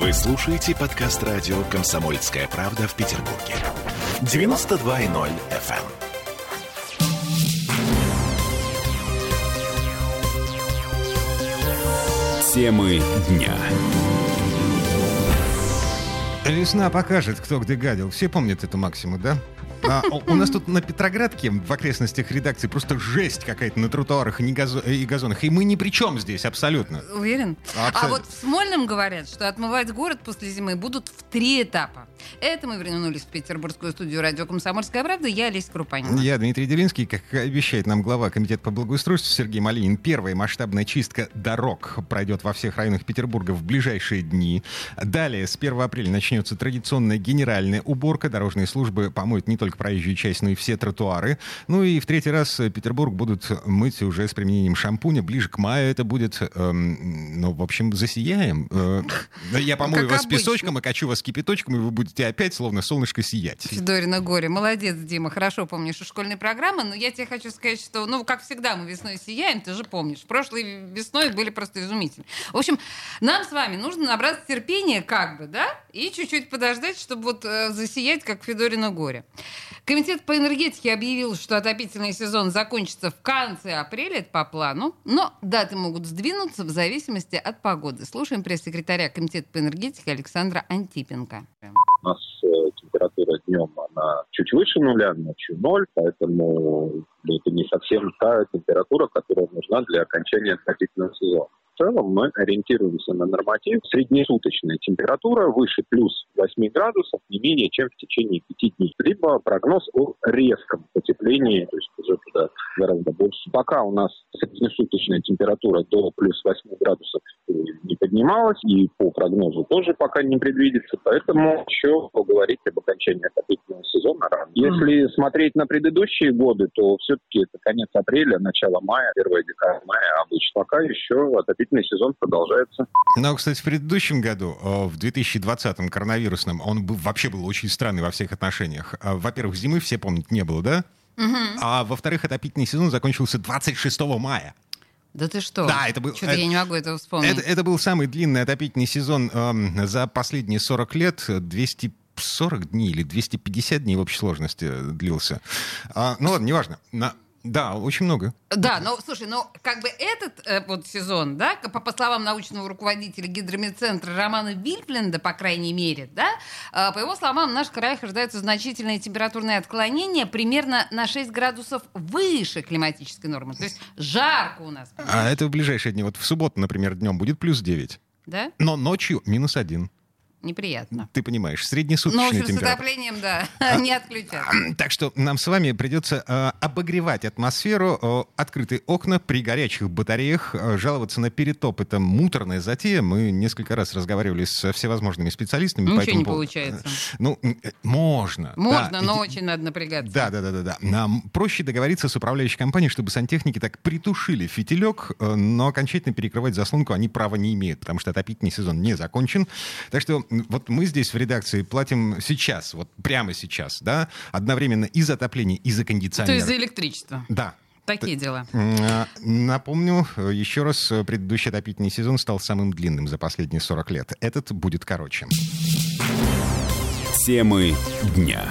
Вы слушаете подкаст радио «Комсомольская правда» в Петербурге. 92.0 FM. Темы дня. Весна покажет, кто где гадил. Все помнят эту максиму, да? А, у нас тут на Петроградке, в окрестностях редакции, просто жесть какая-то на тротуарах и, не газо- и газонах. И мы ни при чем здесь, абсолютно. Уверен? Абсолютно. А вот в Смольном говорят, что отмывать город после зимы будут в три этапа. Это мы вернулись в петербургскую студию радио «Комсомольская правда». Я Олеся Крупанина. Я Дмитрий Делинский, как обещает нам глава Комитета по благоустройству Сергей Малинин, первая масштабная чистка дорог пройдет во всех районах Петербурга в ближайшие дни. Далее, с 1 апреля начнется традиционная генеральная уборка. Дорожные службы помоют не только проезжую часть, но и все тротуары. Ну и в третий раз Петербург будут мыть уже с применением шампуня. Ближе к маю это будет, эм, ну, в общем, засияем. Э, я помою Как вас обычно. песочком, окачу вас кипяточком, и вы будете опять, словно солнышко, сиять. Федорина горе. Молодец, Дима. Хорошо помнишь школьные программы, но я тебе хочу сказать, что, ну, как всегда, мы весной сияем, ты же помнишь. Прошлой весной были просто изумительны. В общем, нам с вами нужно набраться терпения, как бы, да, и чуть-чуть подождать, чтобы вот э, засиять, как Федорина горе. Комитет по энергетике объявил, что отопительный сезон закончится в конце апреля, это по плану, но даты могут сдвинуться в зависимости от погоды. Слушаем пресс-секретаря Комитета по энергетике Александра Антипенко. У нас э, температура днем она чуть выше нуля, ночью ноль, поэтому это не совсем та температура, которая нужна для окончания отопительного сезона. Целом мы ориентируемся на норматив. Среднесуточная температура выше плюс 8 градусов не менее чем в течение 5 дней. Либо прогноз о резком потеплении, то есть уже туда гораздо больше. Пока у нас среднесуточная температура до плюс 8 градусов не поднималась, и по прогнозу тоже пока не предвидится, поэтому еще поговорить об окончании отопительного рано. Если смотреть на предыдущие годы, то все-таки это конец апреля, начало мая, первая декада мая обычно. Пока еще отопительный сезон продолжается. Но, кстати, в предыдущем году, э, в 2020-м коронавирусном, он был, вообще был очень странный во всех отношениях. А, Во-первых, зимы, все помнят, не было, да? А во-вторых, отопительный сезон закончился 26 мая. Да ты что? Да, это был- Что-то это- я не могу этого вспомнить. Это, это был самый длинный отопительный сезон эм, за последние 40 лет. 240 дней или 250 дней в общей сложности э, длился. А, ну ладно, неважно. На- да, очень много. Да, ну слушай, ну как бы этот э, вот сезон, да, по, по словам научного руководителя гидромедцентра Романа Вильпленда, по крайней мере, да, э, по его словам, в наших краях ожидаются значительные температурные отклонения примерно на 6 градусов выше климатической нормы. То есть жарко у нас, А это в ближайшие дни. Вот в субботу, например, днем будет плюс 9. да? Но ночью минус 1. Неприятно. Ты понимаешь, среднесуточная общем, с отоплением, да, не отключат. Так что нам с вами придется э, обогревать атмосферу, э, открытые окна при горячих батареях, э, жаловаться на перетоп. Это муторная затея. Мы несколько раз разговаривали со всевозможными специалистами. Ничего не получается. Ну, м, э, можно. Можно, да. но И- очень надо напрягаться. Да, да, да, да, да. Нам проще договориться с управляющей компанией, чтобы сантехники так притушили фитилек, э, но окончательно перекрывать заслонку они права не имеют, потому что отопительный сезон не закончен. Так что вот мы здесь в редакции платим сейчас, вот прямо сейчас, да, одновременно и за отопление, и за То кондиционер. есть за электричество. Да. Такие дела. А, Напомню, еще раз, э, предыдущий отопительный сезон стал самым длинным за последние 40 лет. Этот будет короче. Темы дня.